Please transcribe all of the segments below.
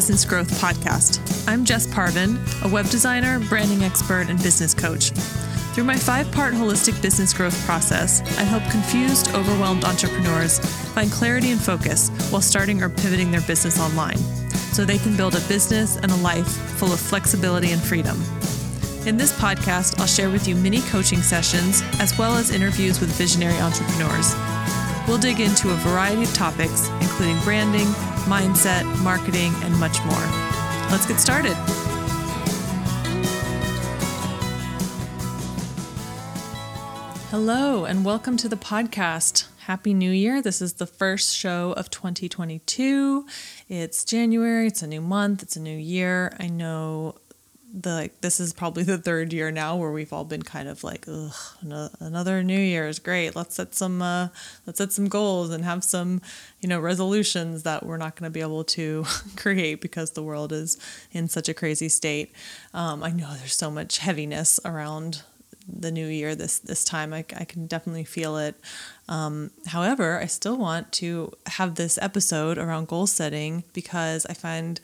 Business Growth Podcast. I'm Jess Parvin, a web designer, branding expert, and business coach. Through my five part holistic business growth process, I help confused, overwhelmed entrepreneurs find clarity and focus while starting or pivoting their business online so they can build a business and a life full of flexibility and freedom. In this podcast, I'll share with you mini coaching sessions as well as interviews with visionary entrepreneurs. We'll dig into a variety of topics, including branding, mindset, marketing, and much more. Let's get started. Hello, and welcome to the podcast. Happy New Year. This is the first show of 2022. It's January, it's a new month, it's a new year. I know the like this is probably the third year now where we've all been kind of like ugh another new year is great let's set some uh, let's set some goals and have some you know resolutions that we're not going to be able to create because the world is in such a crazy state. Um, i know there's so much heaviness around the new year this this time. I, I can definitely feel it. Um, however i still want to have this episode around goal setting because i find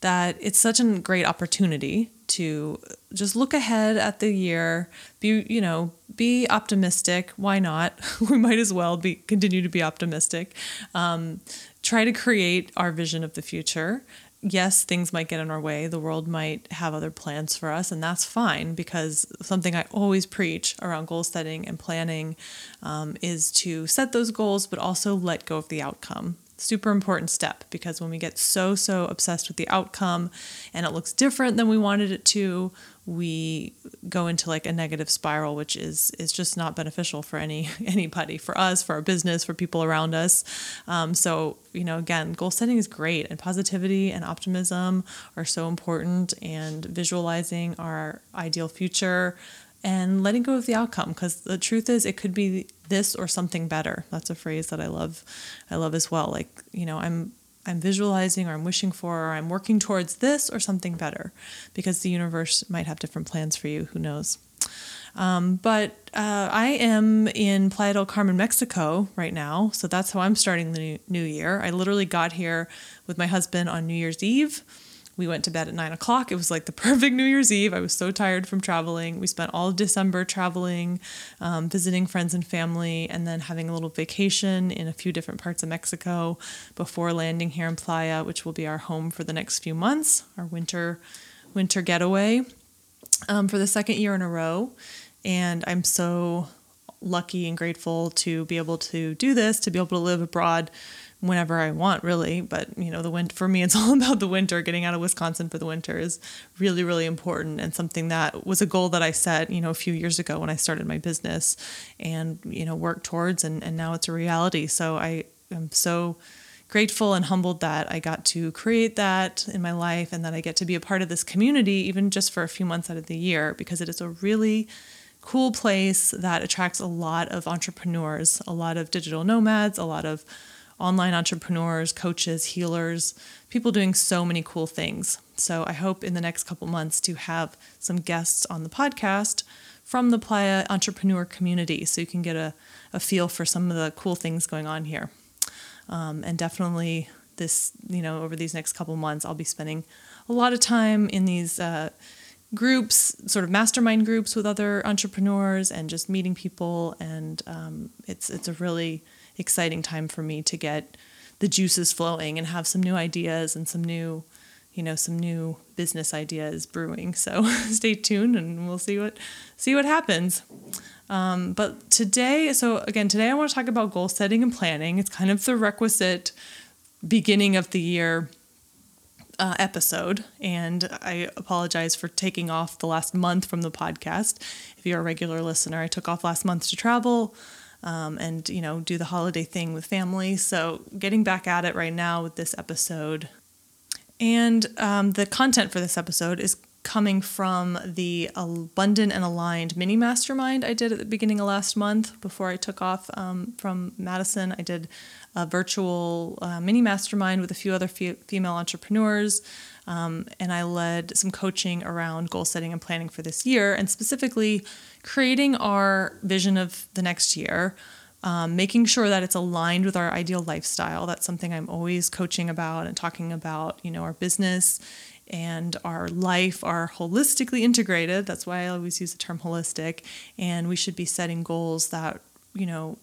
that it's such a great opportunity to just look ahead at the year be you know be optimistic. Why not? We might as well be continue to be optimistic. Um, try to create our vision of the future. Yes things might get in our way. The world might have other plans for us and that's fine because something i always preach around goal setting and planning um, is to set those goals but also let go of the outcome super important step because when we get so so obsessed with the outcome and it looks different than we wanted it to we go into like a negative spiral which is is just not beneficial for any anybody for us for our business for people around us. Um, so you know again goal setting is great and positivity and optimism are so important and visualizing our ideal future and letting go of the outcome because the truth is it could be this or something better. That's a phrase that i love i love as well. Like you know i'm i'm visualizing or i'm wishing for or i'm working towards this or something better because the universe might have different plans for you. Who knows? Um, but uh, I am in Playa del Carmen, Mexico right now. So that's how I'm starting the new year. I literally got here with my husband on New Year's Eve we went to bed at nine o'clock. It was like the perfect New Year's Eve. I was so tired from traveling. We spent all of December traveling, um, visiting friends and family, and then having a little vacation in a few different parts of Mexico before landing here in Playa, which will be our home for the next few months, our winter winter getaway um, for the second year in a row. And I'm so lucky and grateful to be able to do this, to be able to live abroad whenever I want, really. But you know, the wind for me, it's all about the winter. Getting out of Wisconsin for the winter is really, really important, and something that was a goal that I set, you know, a few years ago when I started my business, and you know, worked towards, and and now it's a reality. So I am so grateful and humbled that I got to create that in my life, and that I get to be a part of this community, even just for a few months out of the year, because it is a really cool place that attracts a lot of entrepreneurs, a lot of digital nomads, a lot of online entrepreneurs, coaches, healers, people doing so many cool things. So I hope in the next couple months to have some guests on the podcast from the Playa entrepreneur community so you can get a, a feel for some of the cool things going on here. Um, and definitely this, you know, over these next couple months, I'll be spending a lot of time in these uh, groups, sort of mastermind groups with other entrepreneurs, and just meeting people. And um, it's it's a really exciting time for me to get the juices flowing and have some new ideas and some new you know some new business ideas brewing. So stay tuned and we'll see what see what happens. Um, but today so again today i want to talk about goal setting and planning. It's kind of the requisite beginning of the year uh, episode. And i apologize for taking off the last month from the podcast. If you're a regular listener i took off last month to travel um, and you know do the holiday thing with family. So getting back at it right now with this episode, and um, the content for this episode is coming from the abundant and aligned mini mastermind I did at the beginning of last month before I took off um, from Madison. I did a virtual uh, mini mastermind with a few other fe- female entrepreneurs. Um, and I led some coaching around goal setting and planning for this year, and specifically creating our vision of the next year um, making sure that it's aligned with our ideal lifestyle. That's something I'm always coaching about and talking about. You know, our business and our life are holistically integrated. That's why I always use the term holistic. And we should be setting goals that, you know,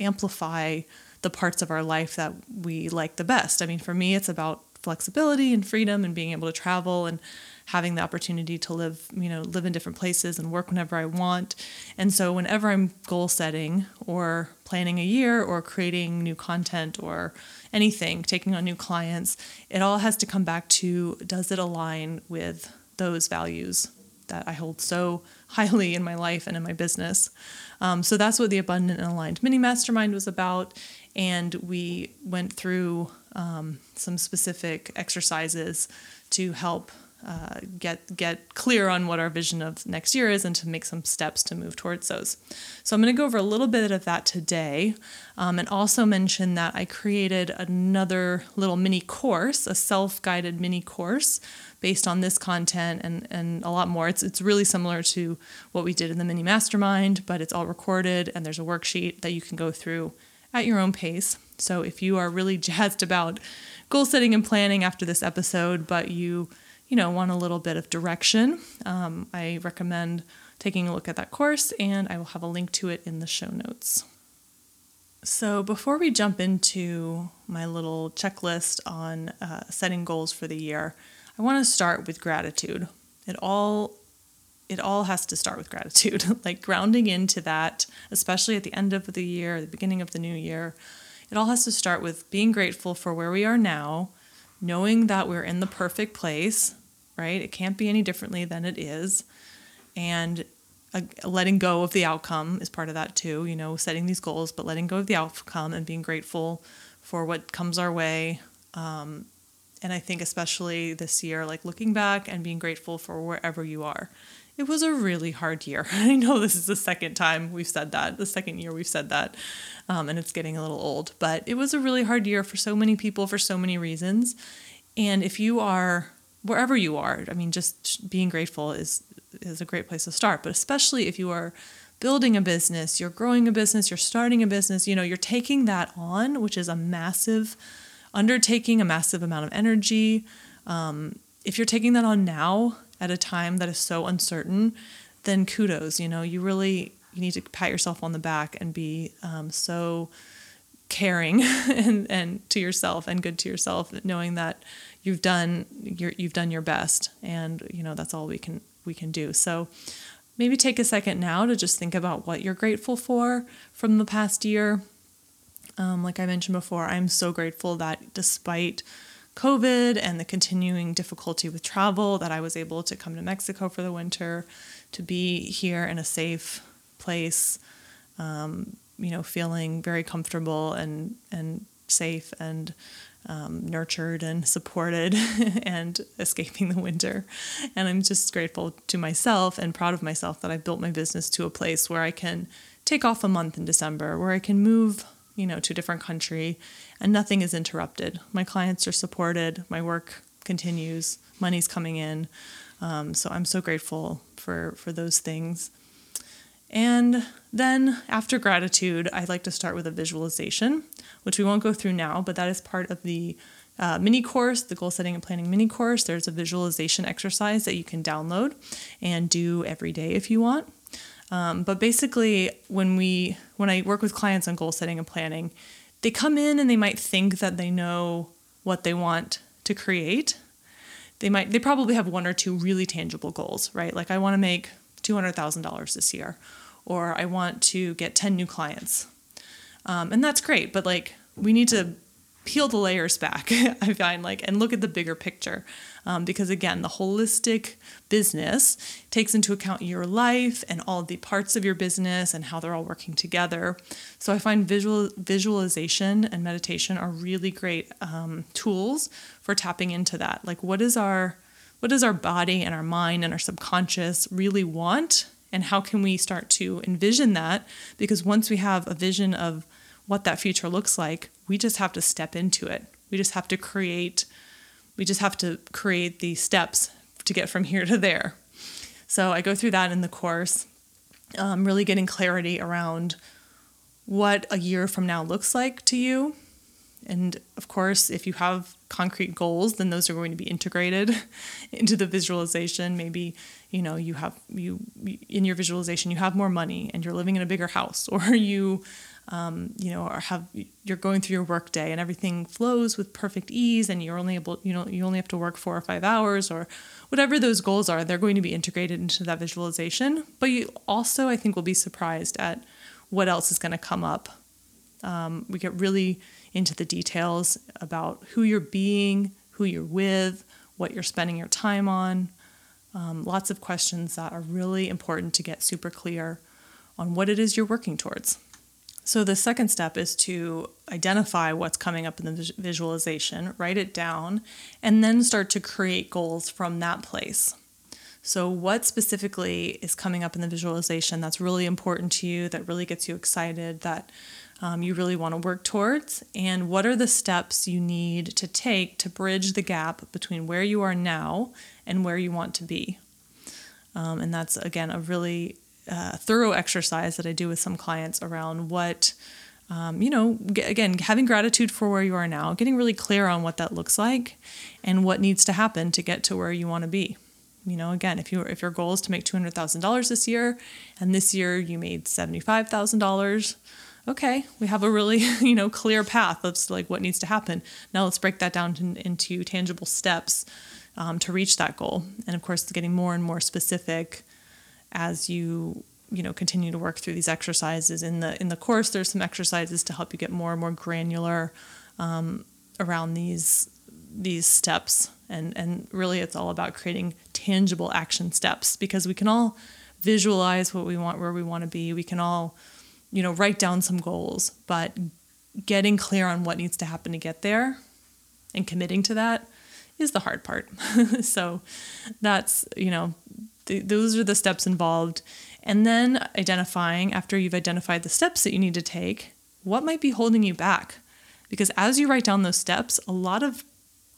amplify the parts of our life that we like the best. I mean, for me, it's about flexibility and freedom and being able to travel and having the opportunity to live, you know, live in different places and work whenever I want. And so whenever I'm goal setting or planning a year or creating new content or anything, taking on new clients, it all has to come back to does it align with those values that I hold so highly in my life and in my business. Um, so that's what the Abundant and Aligned Mini Mastermind was about. And we went through um, some specific exercises to help uh, get get clear on what our vision of next year is and to make some steps to move towards those. So I'm going to go over a little bit of that today, um, and also mention that I created another little mini course, a self-guided mini course based on this content and and a lot more. It's it's really similar to what we did in the mini mastermind, but it's all recorded and there's a worksheet that you can go through at your own pace. So if you are really jazzed about goal setting and planning after this episode, but you you know, want a little bit of direction, um, I recommend taking a look at that course, and I will have a link to it in the show notes. So, before we jump into my little checklist on uh, setting goals for the year, I want to start with gratitude. It all it all has to start with gratitude, like grounding into that, especially at the end of the year, the beginning of the new year. It all has to start with being grateful for where we are now, knowing that we're in the perfect place, right? It can't be any differently than it is. And uh, letting go of the outcome is part of that too, you know, setting these goals, but letting go of the outcome and being grateful for what comes our way. Um, and I think, especially this year, like looking back and being grateful for wherever you are. It was a really hard year. I know this is the second time we've said that, the second year we've said that, um, and it's getting a little old, but it was a really hard year for so many people for so many reasons. And if you are wherever you are. I mean, just being grateful is is a great place to start, but especially if you are building a business, you're growing a business, you're starting a business, you know, you're taking that on, which is a massive undertaking, a massive amount of energy. Um, if you're taking that on now at a time that is so uncertain, then kudos. You know, you really you need to pat yourself on the back and be um, so caring and, and to yourself and good to yourself, knowing that you've done your you've done your best and you know that's all we can we can do so maybe take a second now to just think about what you're grateful for from the past year um, like i mentioned before i'm so grateful that despite covid and the continuing difficulty with travel that i was able to come to mexico for the winter to be here in a safe place um, you know feeling very comfortable and and safe and um, nurtured and supported and escaping the winter. And I'm just grateful to myself and proud of myself that I've built my business to a place where I can take off a month in December, where I can move, you know, to a different country and nothing is interrupted. My clients are supported, my work continues, money's coming in. Um, so I'm so grateful for for those things. And then after gratitude, I'd like to start with a visualization, which we won't go through now, but that is part of the uh, mini course, the goal setting and planning mini course. There's a visualization exercise that you can download and do every day if you want. Um, but basically, when we when I work with clients on goal setting and planning, they come in and they might think that they know what they want to create. They might they probably have one or two really tangible goals, right? Like I want to make $200,000 this year, or I want to get 10 new clients. Um, and that's great, but like we need to peel the layers back, I find, like, and look at the bigger picture. Um, because again, the holistic business takes into account your life and all the parts of your business and how they're all working together. So I find visual visualization and meditation are really great um, tools for tapping into that. Like, what is our what does our body and our mind and our subconscious really want and how can we start to envision that because once we have a vision of what that future looks like we just have to step into it we just have to create we just have to create the steps to get from here to there so i go through that in the course um, really getting clarity around what a year from now looks like to you. And of course, if you have concrete goals, then those are going to be integrated into the visualization. Maybe, you know, you have you in your visualization, you have more money and you're living in a bigger house or you um, you know, or have you're going through your work day and everything flows with perfect ease and you're only able, you know, you only have to work four or five hours or whatever those goals are, they're going to be integrated into that visualization. But you also, I think, will be surprised at what else is going to come up. Um, we get really into the details about who you're being, who you're with, what you're spending your time on. Um, lots of questions that are really important to get super clear on what it is you're working towards. So, the second step is to identify what's coming up in the visualization, write it down, and then start to create goals from that place. So, what specifically is coming up in the visualization that's really important to you, that really gets you excited, that um, you really want to work towards? And what are the steps you need to take to bridge the gap between where you are now and where you want to be? Um, and that's, again, a really uh, thorough exercise that I do with some clients around what. Um, you know, again, having gratitude for where you are now, getting really clear on what that looks like and what needs to happen to get to where you want to be you know again if you if your goal is to make $200000 this year and this year you made $75000 okay we have a really you know clear path of like what needs to happen now let's break that down to, into tangible steps um, to reach that goal and of course getting more and more specific as you you know continue to work through these exercises. In the in the course there's some exercises to help you get more and more granular um, around these these steps. And and really it's all about creating tangible action steps because we can all visualize what we want where we want to be. We can all you know write down some goals but getting clear on what needs to happen to get there and committing to that is the hard part. So that's you know th- those are the steps involved and then identifying after you've identified the steps that you need to take what might be holding you back because as you write down those steps a lot of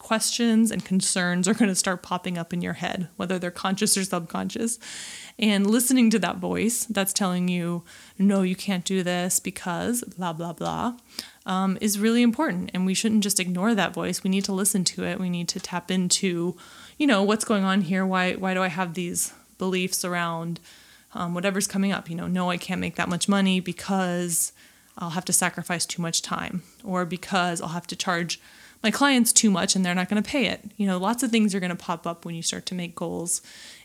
questions and concerns are going to start popping up in your head, whether they're conscious or subconscious. And listening to that voice that's telling you, no, you can't do this because blah, blah, blah, um, is really important. And we shouldn't just ignore that voice. We need to listen to it. We need to tap into, you know, what's going on here? Why, why do I have these beliefs around um, whatever's coming up? You know, no, I can't make that much money because I'll have to sacrifice too much time or because I'll have to charge my clients too much and they're not going to pay it. You know, lots of things are going to pop up when you start to make goals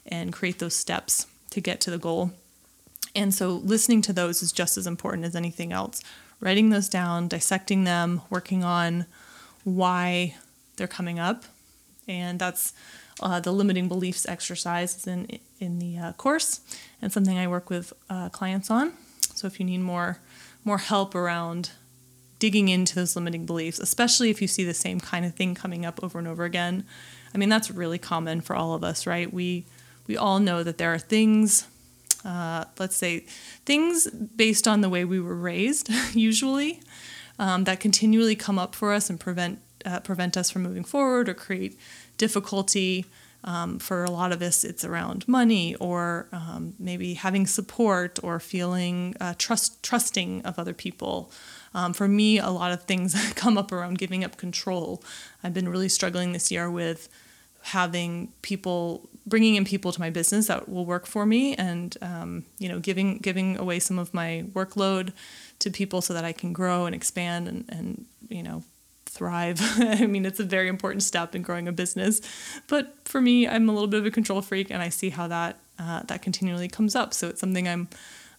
and create those steps to get to the goal. And so listening to those is just as important as anything else. Writing those down, dissecting them, working on why they're coming up. And that's uh, the limiting beliefs exercise is in in the uh, course and something I work with uh, clients on. So if you need more more help around digging into those limiting beliefs, especially if you see the same kind of thing coming up over and over again. I mean, that's really common for all of us, right? We we all know that there are things, uh, let's say, things based on the way we were raised, usually, um, that continually come up for us and prevent uh, prevent us from moving forward or create difficulty. Um, for a lot of us, it's around money or um, maybe having support or feeling uh, trust trusting of other people. Um, for me, a lot of things come up around giving up control. I've been really struggling this year with having people bringing in people to my business that will work for me and um, you know giving giving away some of my workload to people so that I can grow and expand and, and you know thrive. I mean, it's a very important step in growing a business. But for me, I'm a little bit of a control freak, and I see how that uh, that continually comes up. So it's something I'm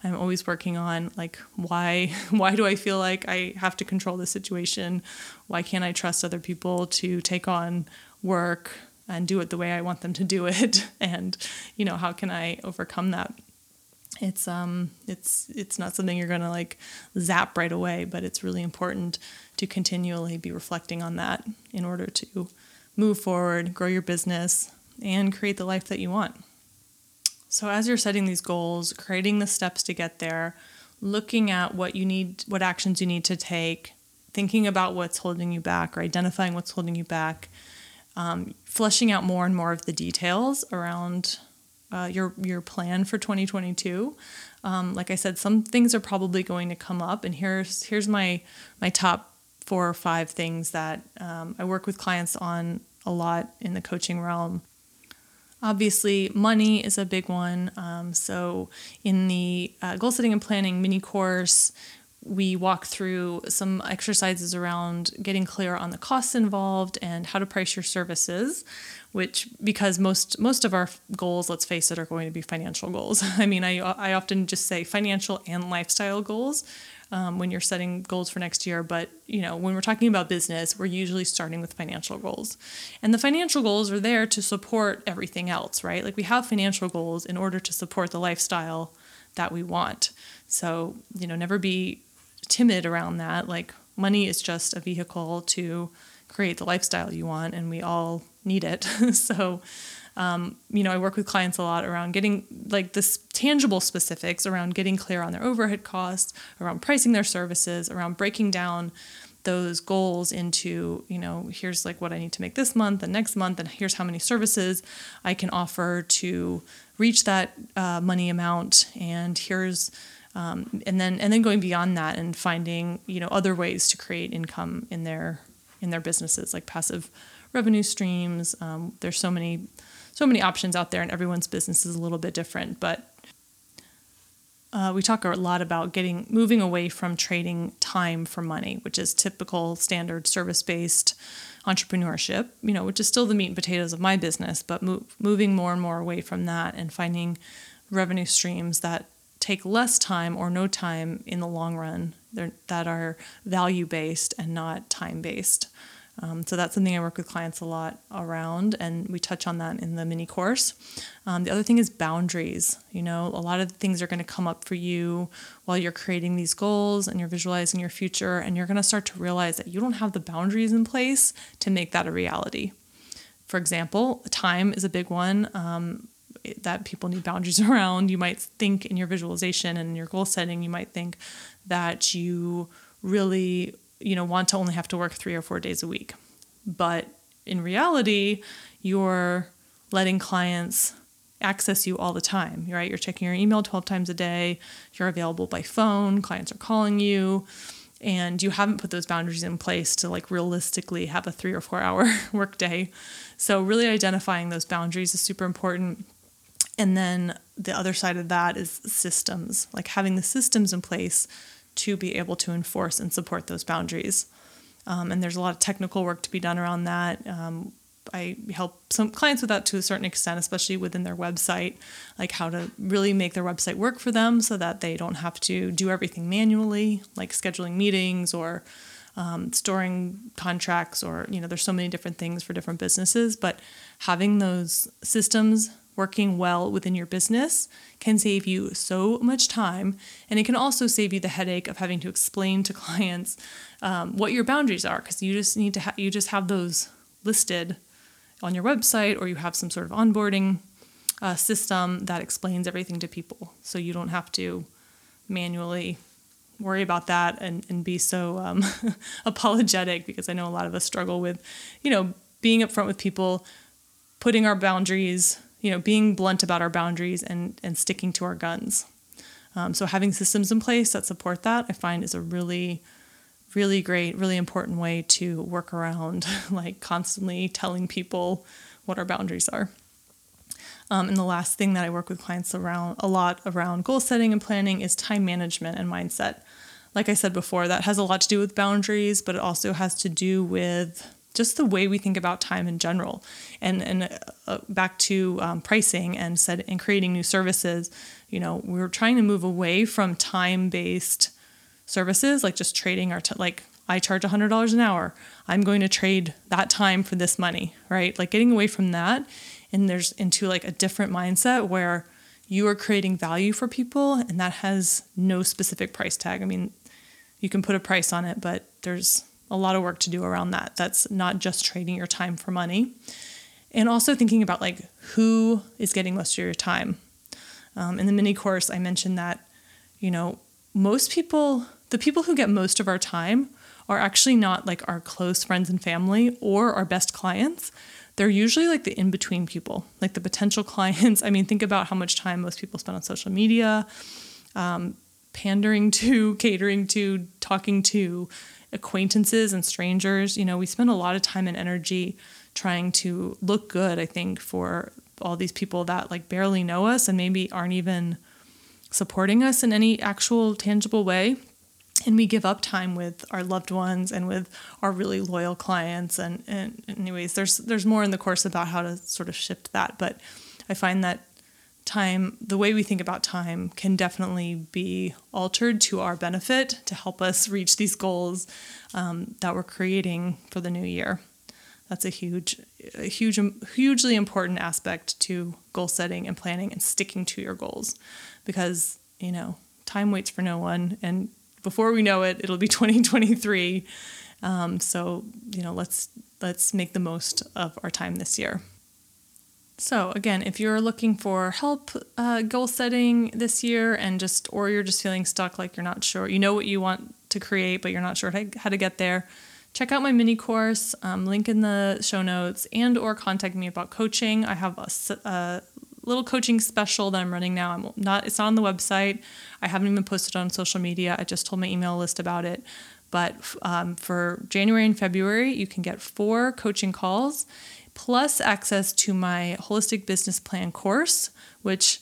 I'm always working on like why why do I feel like I have to control the situation? Why can't I trust other people to take on work and do it the way I want them to do it? And you know, how can I overcome that? It's um it's it's not something you're going to like zap right away, but it's really important to continually be reflecting on that in order to move forward, grow your business, and create the life that you want. So, as you're setting these goals, creating the steps to get there, looking at what you need, what actions you need to take, thinking about what's holding you back or identifying what's holding you back, um, fleshing out more and more of the details around uh, your your plan for 2022. Um, like I said, some things are probably going to come up, and here's here's my my top four or five things that um, I work with clients on a lot in the coaching realm. Obviously, money is a big one. Um, so, in the uh, goal setting and planning mini course, we walk through some exercises around getting clear on the costs involved and how to price your services which because most most of our goals let's face it are going to be financial goals. I mean i, I often just say financial and lifestyle goals um, when you're setting goals for next year. But you know when we're talking about business we're usually starting with financial goals. And the financial goals are there to support everything else right? Like we have financial goals in order to support the lifestyle that we want. So you know never be timid around that. Like money is just a vehicle to create the lifestyle you want, and we all need it. so, um, you know, I work with clients a lot around getting like this tangible specifics around getting clear on their overhead costs, around pricing their services, around breaking down those goals into, you know, here's like what I need to make this month and next month, and here's how many services I can offer to reach that uh, money amount, and here's um, and then and then going beyond that and finding you know other ways to create income in their in their businesses like passive revenue streams. Um, there's so many so many options out there, and everyone's business is a little bit different, but. Uh, we talk a lot about getting moving away from trading time for money, which is typical standard service based entrepreneurship, you know, which is still the meat and potatoes of my business, but move, moving more and more away from that and finding revenue streams that take less time or no time in the long run that are value based and not time based. Um, so that's something I work with clients a lot around, and we touch on that in the mini course. Um, the other thing is boundaries. You know, a lot of things are going to come up for you while you're creating these goals and you're visualizing your future, and you're going to start to realize that you don't have the boundaries in place to make that a reality. For example, time is a big one. Um, that people need boundaries around. You might think in your visualization and your goal setting, you might think that you really, you know, want to only have to work three or four days a week. But in reality, you're letting clients access you all the time, right? You're checking your email 12 times a day, you're available by phone, clients are calling you, and you haven't put those boundaries in place to like realistically have a three or four hour workday. So, really identifying those boundaries is super important. And then the other side of that is systems, like having the systems in place to be able to enforce and support those boundaries. Um, and there's a lot of technical work to be done around that. Um, I help some clients with that to a certain extent, especially within their website, like how to really make their website work for them so that they don't have to do everything manually, like scheduling meetings or um, storing contracts, or, you know, there's so many different things for different businesses. But having those systems working well within your business can save you so much time. And it can also save you the headache of having to explain to clients um, what your boundaries are because you just need to have you just have those listed on your website or you have some sort of onboarding uh, system that explains everything to people so you don't have to manually worry about that and, and be so um, apologetic because I know a lot of us struggle with, you know, being upfront with people, putting our boundaries you know, being blunt about our boundaries and, and sticking to our guns. Um, so having systems in place that support that, I find is a really, really great, really important way to work around like constantly telling people what our boundaries are. Um, and the last thing that I work with clients around a lot around goal setting and planning is time management and mindset. Like I said before, that has a lot to do with boundaries, but it also has to do with just the way we think about time in general. And and uh, back to um, pricing and said and creating new services, you know, we're trying to move away from time based services like just trading our t- like I charge $100 an hour. I'm going to trade that time for this money, right? Like getting away from that and there's into like a different mindset where you are creating value for people and that has no specific price tag. I mean, you can put a price on it, but there's a lot of work to do around that. That's not just trading your time for money. And also thinking about like who is getting most of your time. Um, in the mini course, I mentioned that, you know, most people, the people who get most of our time are actually not like our close friends and family or our best clients. they're usually like the in between people, like the potential clients. I mean, think about how much time most people spend on social media, um, pandering to, catering to, talking to acquaintances and strangers. You know, we spend a lot of time and energy trying to look good, I think, for all these people that like barely know us and maybe aren't even supporting us in any actual tangible way and we give up time with our loved ones and with our really loyal clients and, and anyways there's there's more in the course about how to sort of shift that but i find that time the way we think about time can definitely be altered to our benefit to help us reach these goals um, that we're creating for the new year that's a huge a huge hugely important aspect to goal setting and planning and sticking to your goals because you know time waits for no one and before we know it, it'll be 2023. Um, so you know, let's let's make the most of our time this year. So again, if you're looking for help uh, goal setting this year, and just or you're just feeling stuck, like you're not sure, you know what you want to create, but you're not sure how to get there, check out my mini course. Um, link in the show notes, and or contact me about coaching. I have a, a little coaching special that I'm running now. I'm not it's not on the website. I haven't even posted on social media. I just told my email list about it. But um, for January and February, you can get four coaching calls plus access to my holistic business plan course, which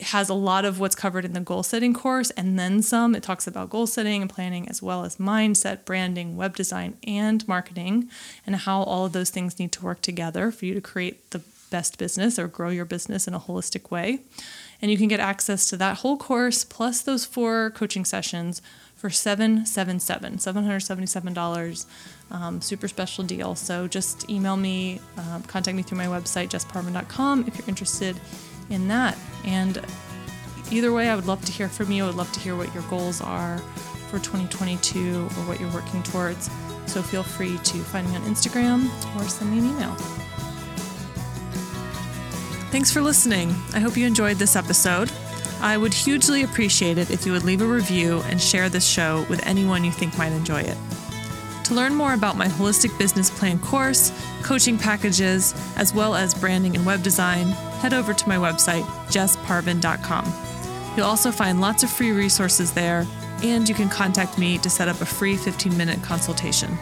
has a lot of what's covered in the goal setting course and then some. It talks about goal setting and planning as well as mindset, branding, web design, and marketing, and how all of those things need to work together for you to create the best business or grow your business in a holistic way. And you can get access to that whole course plus those four coaching sessions for 777, $777. Um, super special deal. So just email me, uh, contact me through my website, jessparvin.com, if you're interested in that. And either way, I would love to hear from you. I would love to hear what your goals are for 2022 or what you're working towards. So feel free to find me on Instagram or send me an email. Thanks for listening. I hope you enjoyed this episode. I would hugely appreciate it if you would leave a review and share this show with anyone you think might enjoy it. To learn more about my holistic business plan course, coaching packages, as well as branding and web design, head over to my website, jessparvin.com. You'll also find lots of free resources there, and you can contact me to set up a free 15 minute consultation.